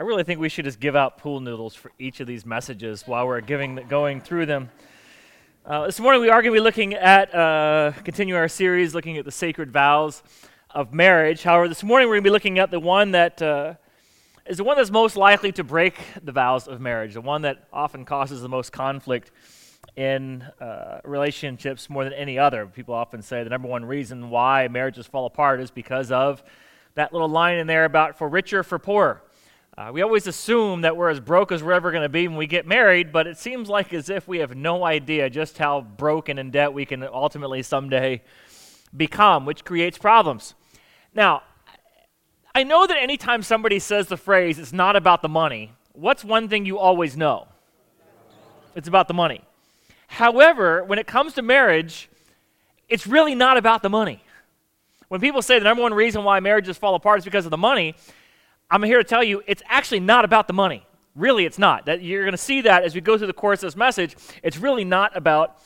I really think we should just give out pool noodles for each of these messages while we're giving, going through them. Uh, this morning we are going to be looking at, uh, continue our series, looking at the sacred vows of marriage. However, this morning we're going to be looking at the one that uh, is the one that's most likely to break the vows of marriage, the one that often causes the most conflict in uh, relationships more than any other. People often say the number one reason why marriages fall apart is because of that little line in there about for richer, for poorer. Uh, we always assume that we're as broke as we're ever going to be when we get married, but it seems like as if we have no idea just how broken in debt we can ultimately someday become, which creates problems. Now, I know that anytime somebody says the phrase, it's not about the money, what's one thing you always know? It's about the money. However, when it comes to marriage, it's really not about the money. When people say the number one reason why marriages fall apart is because of the money, I'm here to tell you it's actually not about the money. Really, it's not. That you're going to see that as we go through the course of this message. It's really not about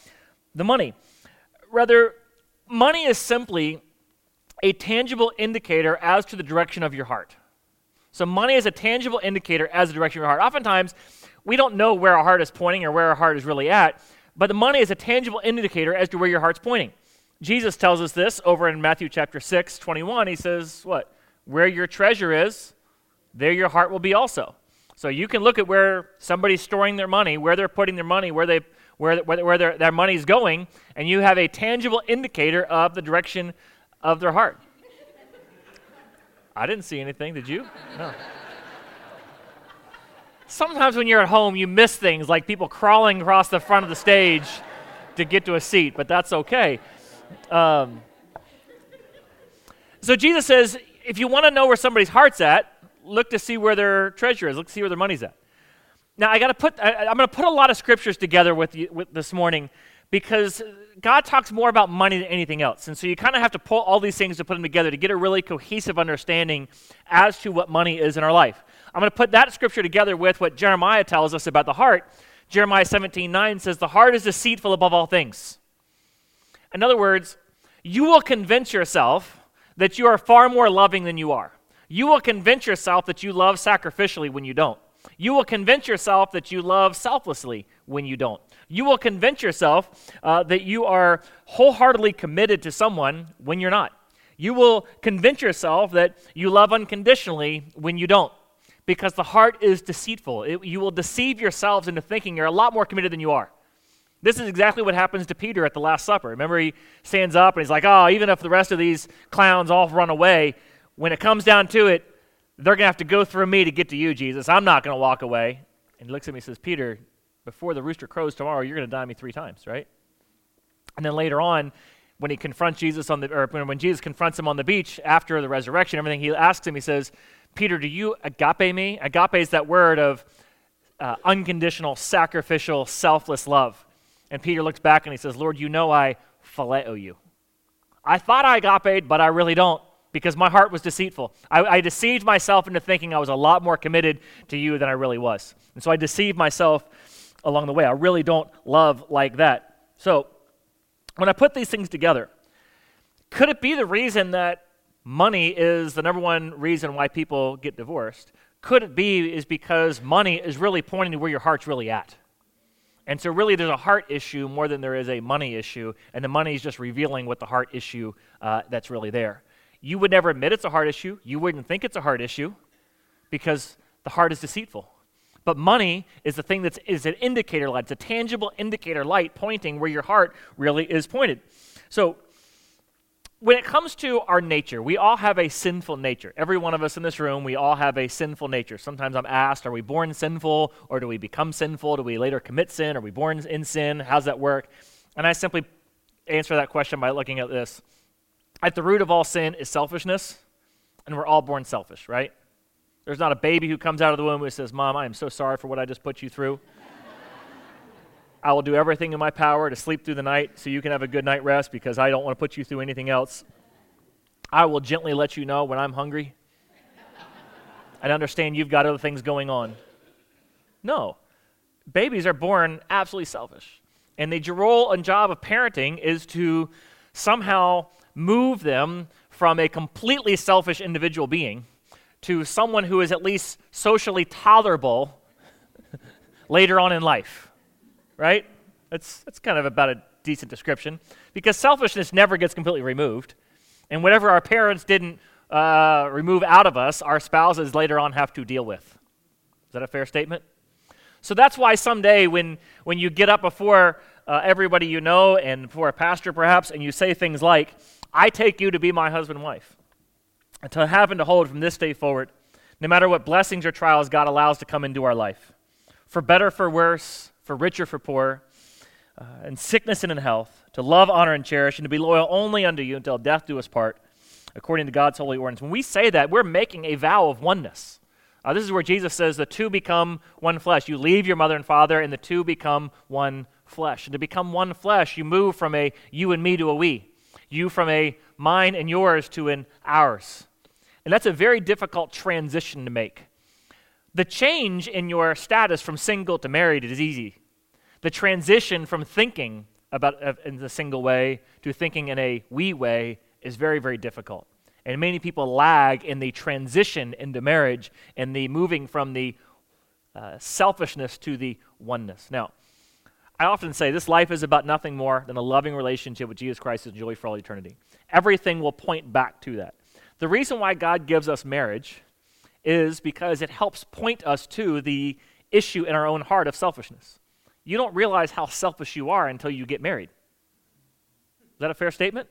the money. Rather, money is simply a tangible indicator as to the direction of your heart. So, money is a tangible indicator as the direction of your heart. Oftentimes, we don't know where our heart is pointing or where our heart is really at, but the money is a tangible indicator as to where your heart's pointing. Jesus tells us this over in Matthew chapter 6, 21. He says, What? Where your treasure is, there your heart will be also. So you can look at where somebody's storing their money, where they're putting their money, where, they, where, where, where their, their money's going, and you have a tangible indicator of the direction of their heart. I didn't see anything, did you? No. Sometimes when you're at home, you miss things like people crawling across the front of the stage to get to a seat, but that's okay. Um, so Jesus says, if you want to know where somebody's heart's at, look to see where their treasure is. Look to see where their money's at. Now, I got to put, I, am going to put a lot of scriptures together with you with this morning because God talks more about money than anything else. And so you kind of have to pull all these things to put them together to get a really cohesive understanding as to what money is in our life. I'm going to put that scripture together with what Jeremiah tells us about the heart. Jeremiah 17 9 says, The heart is deceitful above all things. In other words, you will convince yourself that you are far more loving than you are. You will convince yourself that you love sacrificially when you don't. You will convince yourself that you love selflessly when you don't. You will convince yourself uh, that you are wholeheartedly committed to someone when you're not. You will convince yourself that you love unconditionally when you don't. Because the heart is deceitful. It, you will deceive yourselves into thinking you're a lot more committed than you are. This is exactly what happens to Peter at the Last Supper. Remember, he stands up and he's like, Oh, even if the rest of these clowns all run away, when it comes down to it, they're going to have to go through me to get to you, Jesus. I'm not going to walk away. And he looks at me and says, Peter, before the rooster crows tomorrow, you're going to deny me three times, right? And then later on, when he confronts Jesus on the, or when Jesus confronts him on the beach after the resurrection, everything, he asks him, he says, Peter, do you agape me? Agape is that word of uh, unconditional, sacrificial, selfless love. And Peter looks back and he says, Lord, you know I phileo you. I thought I agape, but I really don't because my heart was deceitful. I, I, deceived myself into thinking I was a lot more committed to you than I really was. And so I deceived myself along the way. I really don't love like that. So when I put these things together, could it be the reason that money is the number one reason why people get divorced? Could it be is because money is really pointing to where your heart's really at? And so, really, there's a heart issue more than there is a money issue, and the money is just revealing what the heart issue uh, that's really there you would never admit it's a heart issue. You wouldn't think it's a heart issue because the heart is deceitful. But money is the thing that is an indicator light. It's a tangible indicator light pointing where your heart really is pointed. So, when it comes to our nature, we all have a sinful nature. Every one of us in this room, we all have a sinful nature. Sometimes I'm asked, are we born sinful or do we become sinful? Do we later commit sin? Are we born in sin? How's that work? And I simply answer that question by looking at this. At the root of all sin is selfishness, and we're all born selfish, right? There's not a baby who comes out of the womb who says, Mom, I am so sorry for what I just put you through. I will do everything in my power to sleep through the night so you can have a good night rest because I don't want to put you through anything else. I will gently let you know when I'm hungry and understand you've got other things going on. No. Babies are born absolutely selfish. And the role and job of parenting is to somehow move them from a completely selfish individual being to someone who is at least socially tolerable later on in life. Right? That's, that's kind of about a decent description because selfishness never gets completely removed. And whatever our parents didn't uh, remove out of us, our spouses later on have to deal with. Is that a fair statement? So that's why someday when, when you get up before uh, everybody you know and before a pastor perhaps, and you say things like, I take you to be my husband and wife, and to have and to hold from this day forward, no matter what blessings or trials God allows to come into our life, for better, for worse, for richer, for poor, uh, in sickness and in health, to love, honor, and cherish, and to be loyal only unto you until death do us part, according to God's holy ordinance. When we say that, we're making a vow of oneness. Uh, this is where Jesus says the two become one flesh. You leave your mother and father, and the two become one flesh. And to become one flesh, you move from a you and me to a we, you from a mine and yours to an ours. And that's a very difficult transition to make. The change in your status from single to married is easy. The transition from thinking about uh, in a single way to thinking in a we way is very, very difficult. And many people lag in the transition into marriage and the moving from the uh, selfishness to the oneness. Now, I often say this life is about nothing more than a loving relationship with Jesus Christ and joy for all eternity. Everything will point back to that. The reason why God gives us marriage is because it helps point us to the issue in our own heart of selfishness. You don't realize how selfish you are until you get married. Is that a fair statement?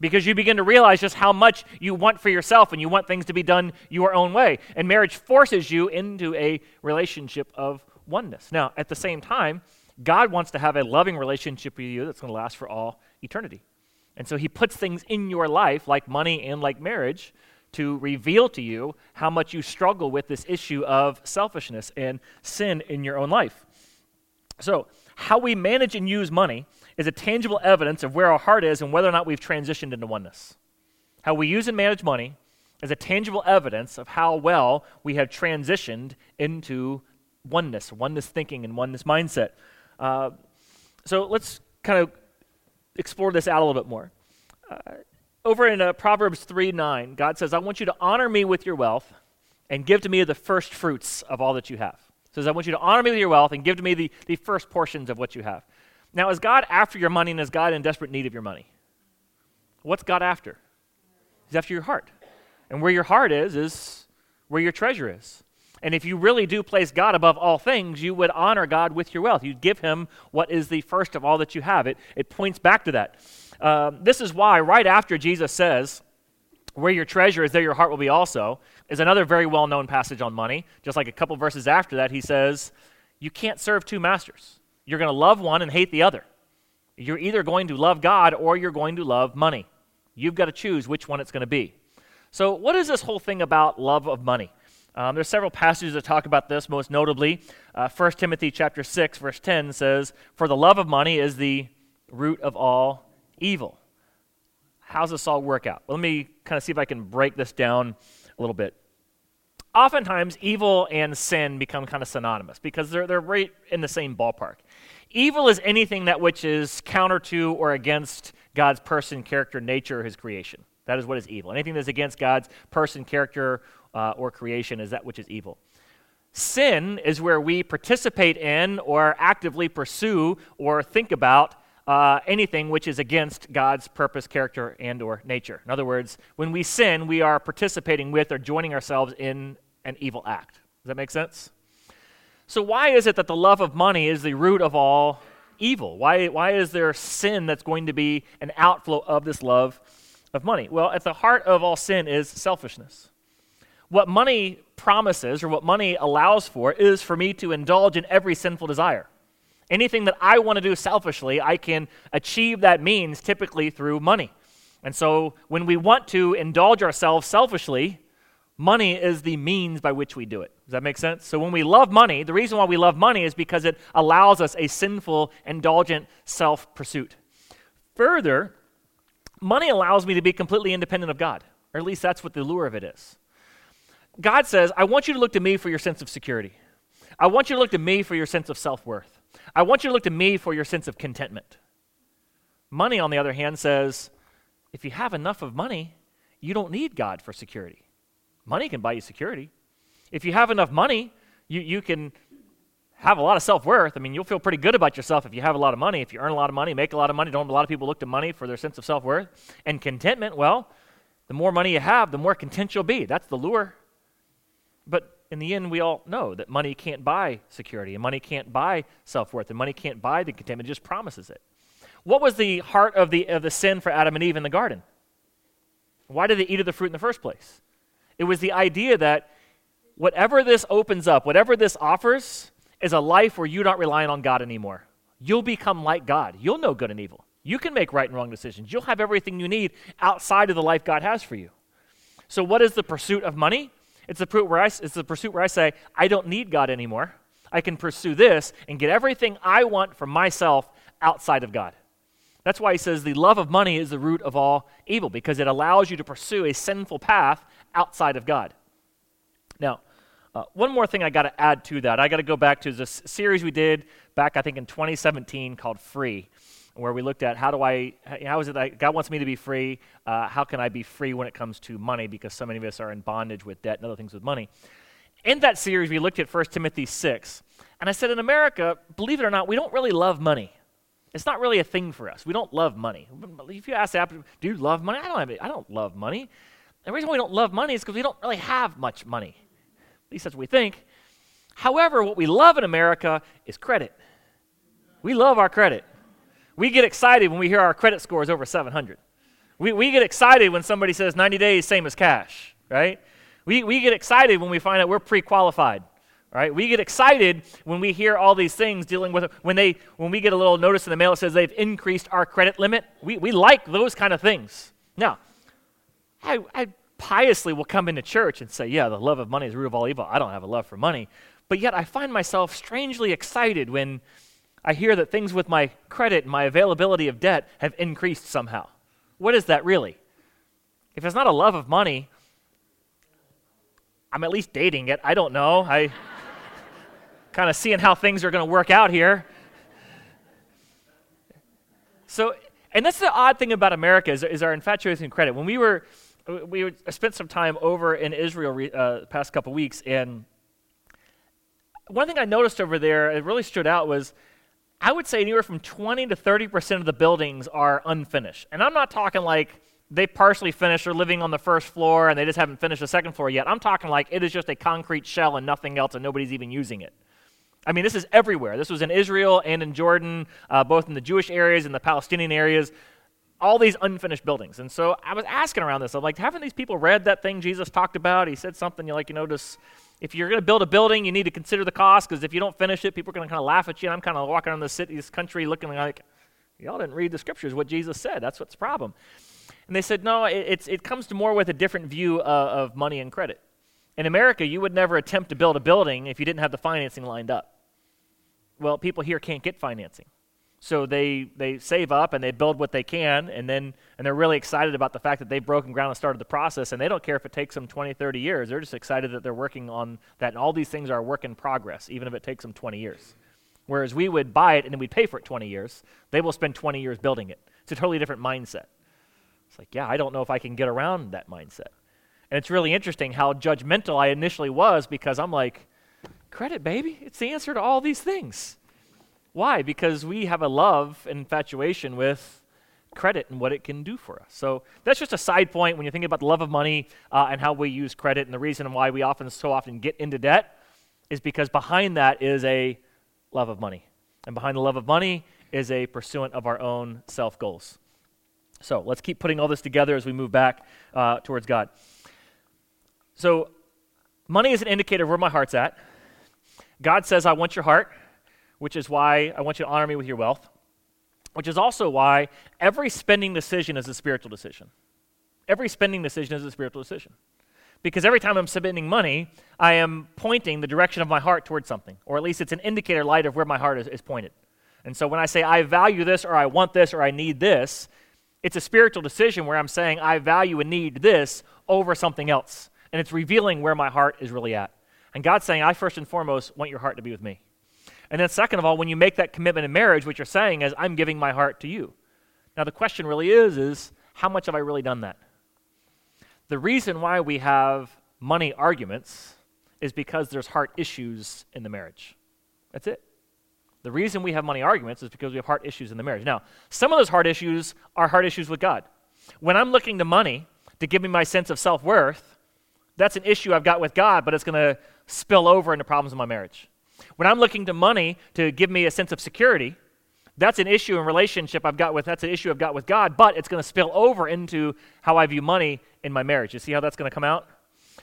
because you begin to realize just how much you want for yourself and you want things to be done your own way. And marriage forces you into a relationship of oneness. Now, at the same time, God wants to have a loving relationship with you that's going to last for all eternity. And so he puts things in your life, like money and like marriage, to reveal to you how much you struggle with this issue of selfishness and sin in your own life. So, how we manage and use money is a tangible evidence of where our heart is and whether or not we've transitioned into oneness. How we use and manage money is a tangible evidence of how well we have transitioned into oneness, oneness thinking, and oneness mindset. Uh, so let's kind of explore this out a little bit more. Uh, over in uh, Proverbs 3 9, God says, I want you to honor me with your wealth and give to me the first fruits of all that you have. says, I want you to honor me with your wealth and give to me the, the first portions of what you have. Now, is God after your money and is God in desperate need of your money? What's God after? He's after your heart. And where your heart is, is where your treasure is. And if you really do place God above all things, you would honor God with your wealth. You'd give him what is the first of all that you have. It, it points back to that. Um, this is why, right after Jesus says, Where your treasure is, there your heart will be also, is another very well known passage on money. Just like a couple verses after that, he says, You can't serve two masters. You're going to love one and hate the other. You're either going to love God or you're going to love money. You've got to choose which one it's going to be. So, what is this whole thing about love of money? Um, there's several passages that talk about this. Most notably, uh, 1 Timothy chapter 6, verse 10 says, "For the love of money is the root of all evil." How's this all work out? Well, let me kind of see if I can break this down a little bit oftentimes evil and sin become kind of synonymous because they're, they're right in the same ballpark. Evil is anything that which is counter to or against God's person, character, nature, his creation. That is what is evil. Anything that's against God's person, character, uh, or creation is that which is evil. Sin is where we participate in or actively pursue or think about uh, anything which is against God's purpose, character, and or nature. In other words, when we sin, we are participating with or joining ourselves in an evil act. Does that make sense? So why is it that the love of money is the root of all evil? Why, why is there sin that's going to be an outflow of this love of money? Well, at the heart of all sin is selfishness. What money promises or what money allows for is for me to indulge in every sinful desire. Anything that I want to do selfishly, I can achieve that means typically through money. And so when we want to indulge ourselves selfishly, money is the means by which we do it. Does that make sense? So when we love money, the reason why we love money is because it allows us a sinful, indulgent self pursuit. Further, money allows me to be completely independent of God, or at least that's what the lure of it is. God says, I want you to look to me for your sense of security. I want you to look to me for your sense of self worth. I want you to look to me for your sense of contentment. Money, on the other hand, says if you have enough of money, you don't need God for security. Money can buy you security. If you have enough money, you, you can have a lot of self worth. I mean, you'll feel pretty good about yourself if you have a lot of money. If you earn a lot of money, make a lot of money, don't a lot of people look to money for their sense of self worth? And contentment, well, the more money you have, the more content you'll be. That's the lure. But in the end, we all know that money can't buy security, and money can't buy self worth, and money can't buy the contentment, it just promises it. What was the heart of the, of the sin for Adam and Eve in the garden? Why did they eat of the fruit in the first place? It was the idea that whatever this opens up, whatever this offers, is a life where you're not relying on God anymore. You'll become like God. You'll know good and evil. You can make right and wrong decisions. You'll have everything you need outside of the life God has for you. So, what is the pursuit of money? It's the pursuit where I, it's the pursuit where I say, I don't need God anymore. I can pursue this and get everything I want for myself outside of God. That's why he says the love of money is the root of all evil, because it allows you to pursue a sinful path outside of God. Now, uh, one more thing I got to add to that. I got to go back to this series we did back, I think, in 2017 called Free, where we looked at how do I, how is it that God wants me to be free? Uh, how can I be free when it comes to money? Because so many of us are in bondage with debt and other things with money. In that series, we looked at 1 Timothy 6, and I said, in America, believe it or not, we don't really love money. It's not really a thing for us. We don't love money. If you ask, do you love money? I don't, have, it. I don't love money. The reason we don't love money is because we don't really have much money. At least that's what we think. However, what we love in America is credit. We love our credit. We get excited when we hear our credit score is over 700. We, we get excited when somebody says 90 days, same as cash, right? We, we get excited when we find out we're pre qualified, right? We get excited when we hear all these things dealing with, when, they, when we get a little notice in the mail that says they've increased our credit limit. We, we like those kind of things. Now, I, I piously will come into church and say, Yeah, the love of money is the root of all evil. I don't have a love for money. But yet I find myself strangely excited when I hear that things with my credit and my availability of debt have increased somehow. What is that really? If it's not a love of money, I'm at least dating it. I don't know. I kind of seeing how things are going to work out here. So, and that's the odd thing about America is, is our infatuation with credit. When we were we spent some time over in Israel re, uh, past couple weeks, and one thing I noticed over there, it really stood out, was I would say anywhere from 20 to 30 percent of the buildings are unfinished, and I'm not talking like they partially finished or living on the first floor and they just haven't finished the second floor yet. I'm talking like it is just a concrete shell and nothing else, and nobody's even using it. I mean, this is everywhere. This was in Israel and in Jordan, uh, both in the Jewish areas and the Palestinian areas all these unfinished buildings. And so I was asking around this. I'm like, haven't these people read that thing Jesus talked about? He said something you like, you know, if you're going to build a building, you need to consider the cost because if you don't finish it, people are going to kind of laugh at you. And I'm kind of walking around the city, this country looking like, y'all didn't read the scriptures, what Jesus said. That's what's the problem. And they said, no, it, it comes to more with a different view uh, of money and credit. In America, you would never attempt to build a building if you didn't have the financing lined up. Well, people here can't get financing. So they, they save up and they build what they can, and then and they're really excited about the fact that they've broken ground and started the process, and they don't care if it takes them 20, 30 years. They're just excited that they're working on that, and all these things are a work in progress, even if it takes them 20 years. Whereas we would buy it and then we'd pay for it 20 years. They will spend 20 years building it. It's a totally different mindset. It's like, yeah, I don't know if I can get around that mindset. And it's really interesting how judgmental I initially was because I'm like, credit, baby. It's the answer to all these things. Why? Because we have a love and infatuation with credit and what it can do for us. So that's just a side point when you're thinking about the love of money uh, and how we use credit. And the reason why we often so often get into debt is because behind that is a love of money. And behind the love of money is a pursuit of our own self goals. So let's keep putting all this together as we move back uh, towards God. So, money is an indicator of where my heart's at. God says, I want your heart which is why I want you to honor me with your wealth, which is also why every spending decision is a spiritual decision. Every spending decision is a spiritual decision. Because every time I'm spending money, I am pointing the direction of my heart towards something, or at least it's an indicator light of where my heart is, is pointed. And so when I say I value this, or I want this, or I need this, it's a spiritual decision where I'm saying I value and need this over something else. And it's revealing where my heart is really at. And God's saying, I first and foremost want your heart to be with me. And then, second of all, when you make that commitment in marriage, what you're saying is, I'm giving my heart to you. Now, the question really is, is how much have I really done that? The reason why we have money arguments is because there's heart issues in the marriage. That's it. The reason we have money arguments is because we have heart issues in the marriage. Now, some of those heart issues are heart issues with God. When I'm looking to money to give me my sense of self worth, that's an issue I've got with God, but it's going to spill over into problems in my marriage. When I'm looking to money to give me a sense of security, that's an issue in relationship I've got with that's an issue I've got with God, but it's going to spill over into how I view money in my marriage. You see how that's going to come out?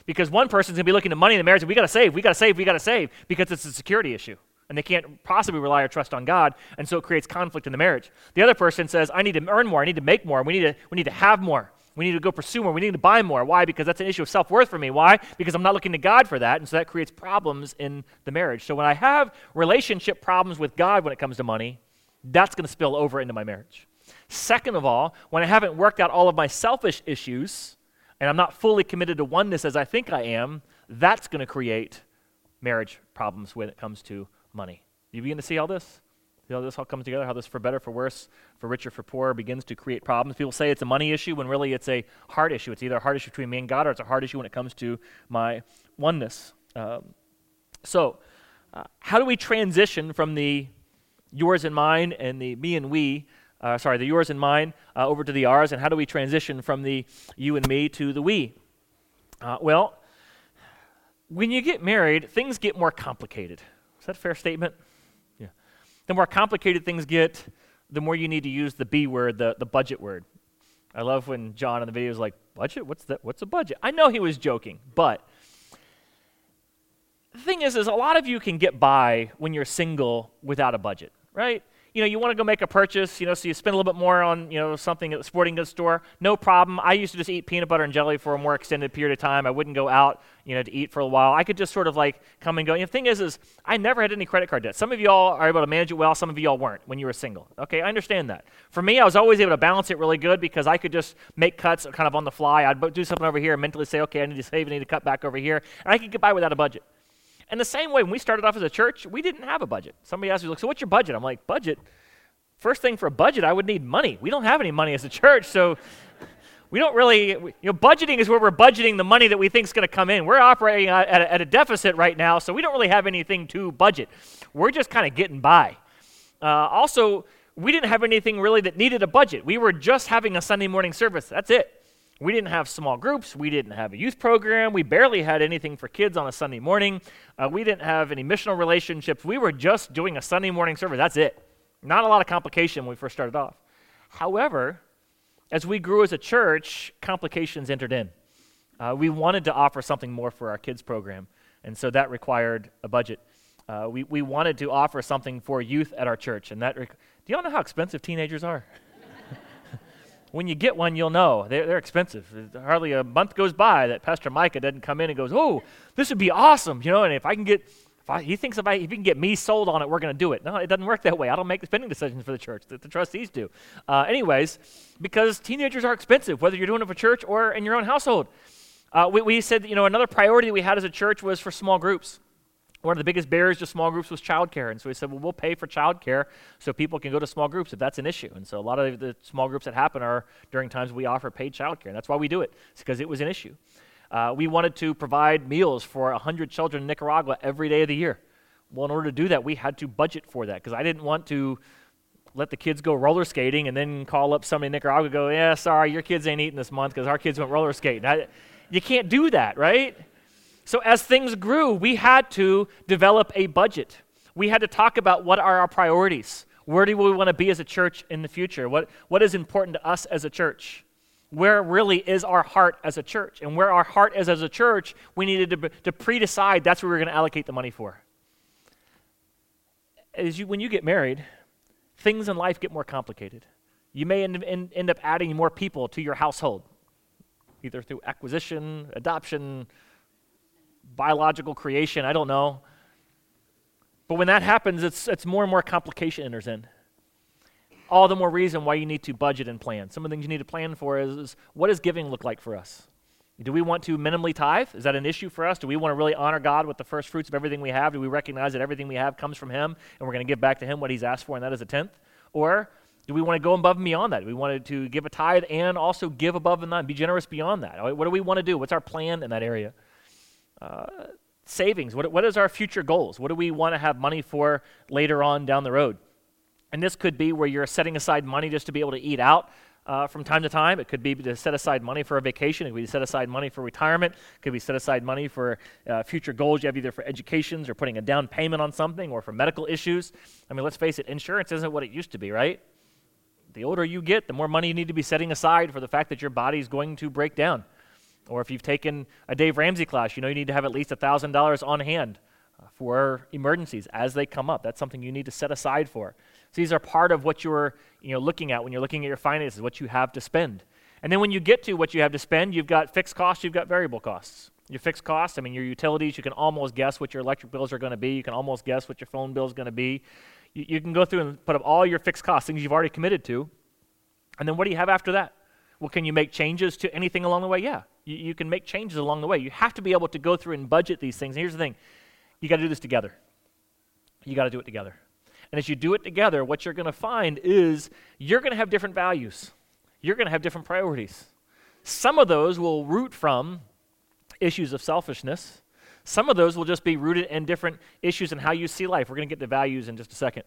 Because one person's going to be looking to money in the marriage, and we got to save, we got to save, we got to save, because it's a security issue. And they can't possibly rely or trust on God, and so it creates conflict in the marriage. The other person says, I need to earn more, I need to make more, we need to, we need to have more. We need to go pursue more. We need to buy more. Why? Because that's an issue of self worth for me. Why? Because I'm not looking to God for that. And so that creates problems in the marriage. So when I have relationship problems with God when it comes to money, that's going to spill over into my marriage. Second of all, when I haven't worked out all of my selfish issues and I'm not fully committed to oneness as I think I am, that's going to create marriage problems when it comes to money. You begin to see all this? See how this all comes together? How this, for better, for worse, for richer, for poorer, begins to create problems. People say it's a money issue when really it's a heart issue. It's either a heart issue between me and God or it's a heart issue when it comes to my oneness. Um, so, uh, how do we transition from the yours and mine and the me and we, uh, sorry, the yours and mine uh, over to the ours, and how do we transition from the you and me to the we? Uh, well, when you get married, things get more complicated. Is that a fair statement? The more complicated things get, the more you need to use the B word, the, the budget word. I love when John in the video is like, budget? What's that? What's a budget? I know he was joking, but the thing is, is a lot of you can get by when you're single without a budget, right? You know, you want to go make a purchase, you know, so you spend a little bit more on, you know, something at the sporting goods store, no problem. I used to just eat peanut butter and jelly for a more extended period of time. I wouldn't go out, you know, to eat for a while. I could just sort of like come and go. The thing is, is I never had any credit card debt. Some of y'all are able to manage it well. Some of y'all weren't when you were single. Okay, I understand that. For me, I was always able to balance it really good because I could just make cuts kind of on the fly. I'd do something over here and mentally say, okay, I need to save, I need to cut back over here, and I could get by without a budget. And the same way, when we started off as a church, we didn't have a budget. Somebody asked me, like, so what's your budget? I'm like, budget? First thing for a budget, I would need money. We don't have any money as a church, so we don't really, you know, budgeting is where we're budgeting the money that we think is going to come in. We're operating at a, at a, deficit right now, so we don't really have anything to budget. We're just kind of getting by. Uh, also, we didn't have anything really that needed a budget. We were just having a Sunday morning service. That's it. We didn't have small groups. We didn't have a youth program. We barely had anything for kids on a Sunday morning. Uh, we didn't have any missional relationships. We were just doing a Sunday morning service. That's it. Not a lot of complication when we first started off. However, as we grew as a church, complications entered in. Uh, we wanted to offer something more for our kids program, and so that required a budget. Uh, we, we wanted to offer something for youth at our church, and that rec- do y'all know how expensive teenagers are? When you get one, you'll know they're, they're expensive. Hardly a month goes by that Pastor Micah doesn't come in and goes, "Oh, this would be awesome," you know. And if I can get if I, he thinks if, I, if he can get me sold on it, we're going to do it. No, it doesn't work that way. I don't make the spending decisions for the church. The, the trustees do. Uh, anyways, because teenagers are expensive, whether you're doing it for church or in your own household. Uh, we, we said, you know, another priority that we had as a church was for small groups. One of the biggest barriers to small groups was childcare. And so we said, well, we'll pay for childcare so people can go to small groups if that's an issue. And so a lot of the small groups that happen are during times we offer paid childcare. And that's why we do it, it's because it was an issue. Uh, we wanted to provide meals for 100 children in Nicaragua every day of the year. Well, in order to do that, we had to budget for that because I didn't want to let the kids go roller skating and then call up somebody in Nicaragua and go, yeah, sorry, your kids ain't eating this month because our kids went roller skating. I, you can't do that, right? So as things grew, we had to develop a budget. We had to talk about what are our priorities. Where do we want to be as a church in the future? What, what is important to us as a church? Where really is our heart as a church? And where our heart is as a church, we needed to, to pre-decide that's where we we're going to allocate the money for as you, when you get married, things in life get more complicated. You may end, end, end up adding more people to your household, either through acquisition, adoption, biological creation, I don't know. But when that happens, it's, it's more and more complication enters in. All the more reason why you need to budget and plan. Some of the things you need to plan for is, is what does giving look like for us? Do we want to minimally tithe? Is that an issue for us? Do we want to really honor God with the first fruits of everything we have? Do we recognize that everything we have comes from Him and we're going to give back to Him what He's asked for, and that is a tenth? Or do we want to go above and beyond that? Do we want to give a tithe and also give above and beyond, be generous beyond that? What do we want to do? What's our plan in that area? Uh, savings. What, what is our future goals? What do we want to have money for later on down the road? And this could be where you're setting aside money just to be able to eat out uh, from time to time. It could be to set aside money for a vacation. It could be set aside money for retirement. It could be set aside money for uh, future goals you have either for educations or putting a down payment on something or for medical issues. I mean, let's face it, insurance isn't what it used to be, right? The older you get, the more money you need to be setting aside for the fact that your body is going to break down. Or if you've taken a Dave Ramsey class, you know you need to have at least $1,000 on hand uh, for emergencies as they come up. That's something you need to set aside for. So these are part of what you're you know, looking at when you're looking at your finances, what you have to spend. And then when you get to what you have to spend, you've got fixed costs, you've got variable costs. Your fixed costs, I mean, your utilities, you can almost guess what your electric bills are going to be. You can almost guess what your phone bill is going to be. You, you can go through and put up all your fixed costs, things you've already committed to. And then what do you have after that? Well, can you make changes to anything along the way? Yeah, you, you can make changes along the way. You have to be able to go through and budget these things. And here's the thing you got to do this together. You got to do it together. And as you do it together, what you're going to find is you're going to have different values. You're going to have different priorities. Some of those will root from issues of selfishness. Some of those will just be rooted in different issues in how you see life. We're going to get to values in just a second.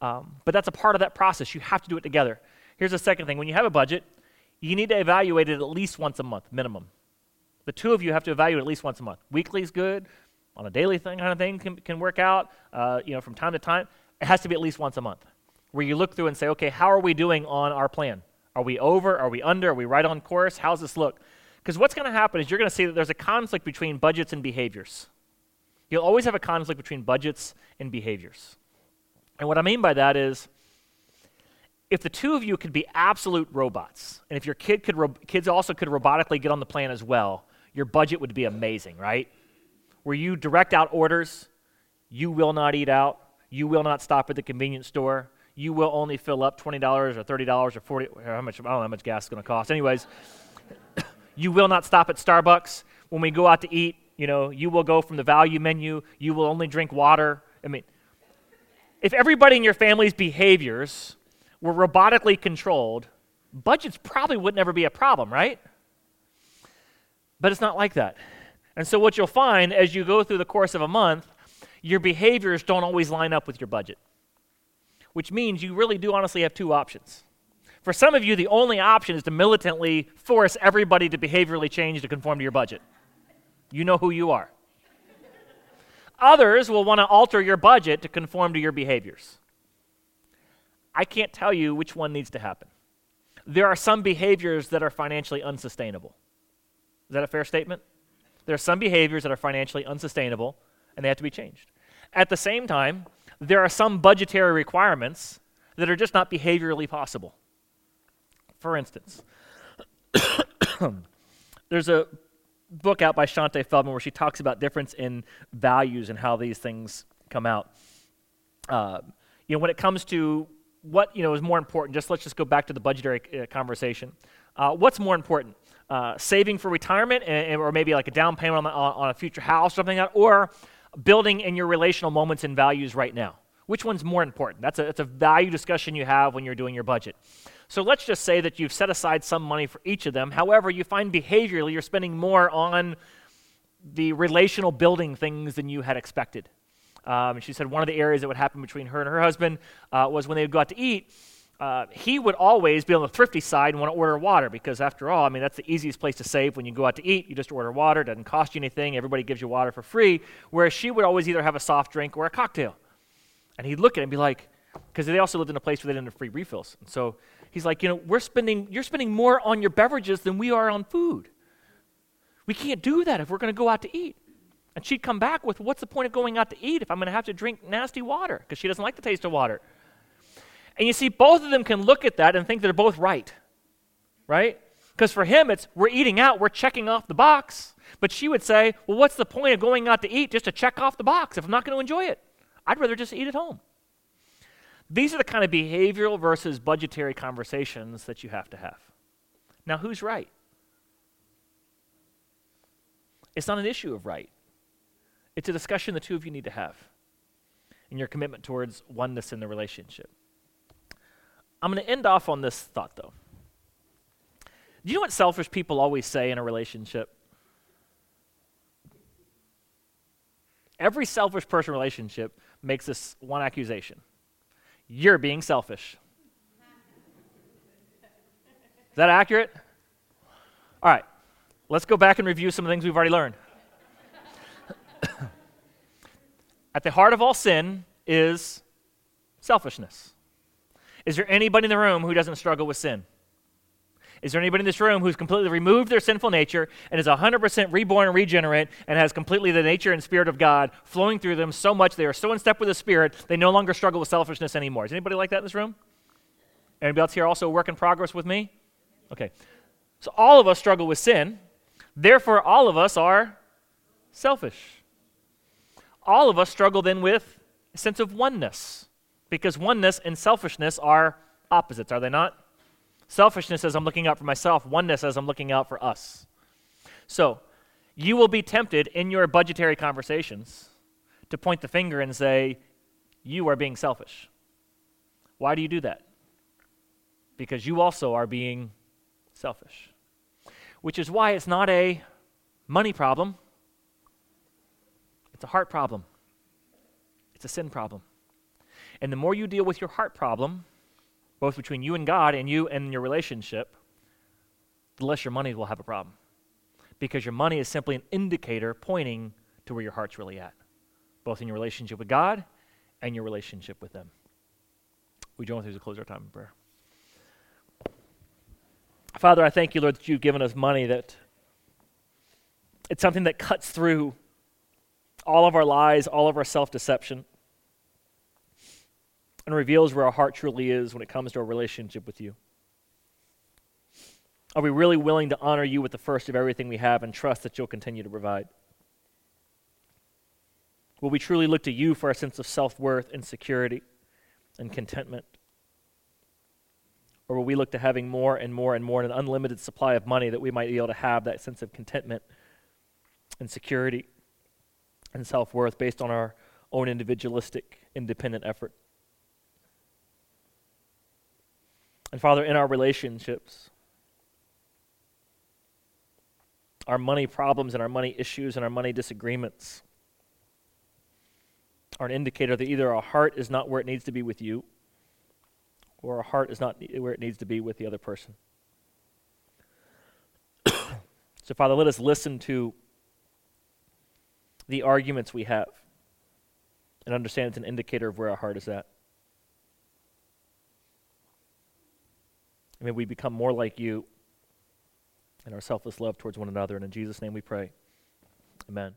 Um, but that's a part of that process. You have to do it together. Here's the second thing when you have a budget, you need to evaluate it at least once a month, minimum. The two of you have to evaluate at least once a month. Weekly is good, on a daily thing kind of thing can, can work out, uh, you know, from time to time. It has to be at least once a month where you look through and say, okay, how are we doing on our plan? Are we over? Are we under? Are we right on course? How's this look? Because what's going to happen is you're going to see that there's a conflict between budgets and behaviors. You'll always have a conflict between budgets and behaviors. And what I mean by that is if the two of you could be absolute robots, and if your kid could ro- kids also could robotically get on the plan as well, your budget would be amazing, right? Where you direct out orders, you will not eat out, you will not stop at the convenience store. You will only fill up $20 or $30 or 40 how much I don't know how much gas is going to cost. Anyways, you will not stop at Starbucks. When we go out to eat, you know, you will go from the value menu. You will only drink water. I mean, if everybody in your family's behaviors were robotically controlled, budgets probably would never be a problem, right? But it's not like that. And so, what you'll find as you go through the course of a month your behaviors don't always line up with your budget, which means you really do honestly have two options. For some of you, the only option is to militantly force everybody to behaviorally change to conform to your budget. You know who you are. Others will want to alter your budget to conform to your behaviors. I can't tell you which one needs to happen. There are some behaviors that are financially unsustainable. Is that a fair statement? There are some behaviors that are financially unsustainable and they have to be changed. At the same time, there are some budgetary requirements that are just not behaviorally possible. For instance, there's a book out by Shaunti Feldhahn where she talks about difference in values and how these things come out. Uh, you know, when it comes to what you know is more important, just let's just go back to the budgetary uh, conversation. Uh, what's more important, uh, saving for retirement, and, or maybe like a down payment on, the, on, on a future house, or something like that, or building in your relational moments and values right now? Which one's more important? That's a, that's a value discussion you have when you're doing your budget. So let's just say that you've set aside some money for each of them. However, you find behaviorally you're spending more on the relational building things than you had expected. Um, she said one of the areas that would happen between her and her husband uh, was when they would go out to eat, uh, he would always be on the thrifty side and want to order water because, after all, I mean, that's the easiest place to save when you go out to eat. You just order water, it doesn't cost you anything, everybody gives you water for free. Whereas she would always either have a soft drink or a cocktail. And he'd look at it and be like, because they also lived in a place where they didn't have free refills. And so he's like, you know, we're spending, you're spending more on your beverages than we are on food. We can't do that if we're going to go out to eat. And she'd come back with, what's the point of going out to eat if I'm going to have to drink nasty water? Because she doesn't like the taste of water. And you see, both of them can look at that and think they're both right, right? Because for him, it's we're eating out, we're checking off the box. But she would say, well, what's the point of going out to eat just to check off the box if I'm not going to enjoy it? I'd rather just eat at home. These are the kind of behavioral versus budgetary conversations that you have to have. Now, who's right? It's not an issue of right, it's a discussion the two of you need to have in your commitment towards oneness in the relationship. I'm going to end off on this thought, though. Do you know what selfish people always say in a relationship? Every selfish person relationship makes this one accusation you're being selfish. Is that accurate? All right, let's go back and review some of the things we've already learned. At the heart of all sin is selfishness. Is there anybody in the room who doesn't struggle with sin? Is there anybody in this room who's completely removed their sinful nature and is 100% reborn and regenerate and has completely the nature and spirit of God flowing through them so much they are so in step with the Spirit they no longer struggle with selfishness anymore? Is anybody like that in this room? Anybody else here also a work in progress with me? Okay. So all of us struggle with sin. Therefore, all of us are selfish. All of us struggle then with a sense of oneness because oneness and selfishness are opposites, are they not? Selfishness says I'm looking out for myself, oneness says I'm looking out for us. So, you will be tempted in your budgetary conversations to point the finger and say, You are being selfish. Why do you do that? Because you also are being selfish. Which is why it's not a money problem, it's a heart problem, it's a sin problem. And the more you deal with your heart problem, both between you and God and you and your relationship, the less your money will have a problem. Because your money is simply an indicator pointing to where your heart's really at, both in your relationship with God and your relationship with them. We join with you to close our time in prayer. Father, I thank you, Lord, that you've given us money that it's something that cuts through all of our lies, all of our self deception and reveals where our heart truly is when it comes to our relationship with you. Are we really willing to honor you with the first of everything we have and trust that you'll continue to provide? Will we truly look to you for a sense of self worth and security and contentment? Or will we look to having more and more and more and an unlimited supply of money that we might be able to have that sense of contentment and security and self worth based on our own individualistic, independent effort? And Father, in our relationships, our money problems and our money issues and our money disagreements are an indicator that either our heart is not where it needs to be with you or our heart is not where it needs to be with the other person. so, Father, let us listen to the arguments we have and understand it's an indicator of where our heart is at. And may we become more like you in our selfless love towards one another. And in Jesus' name we pray. Amen.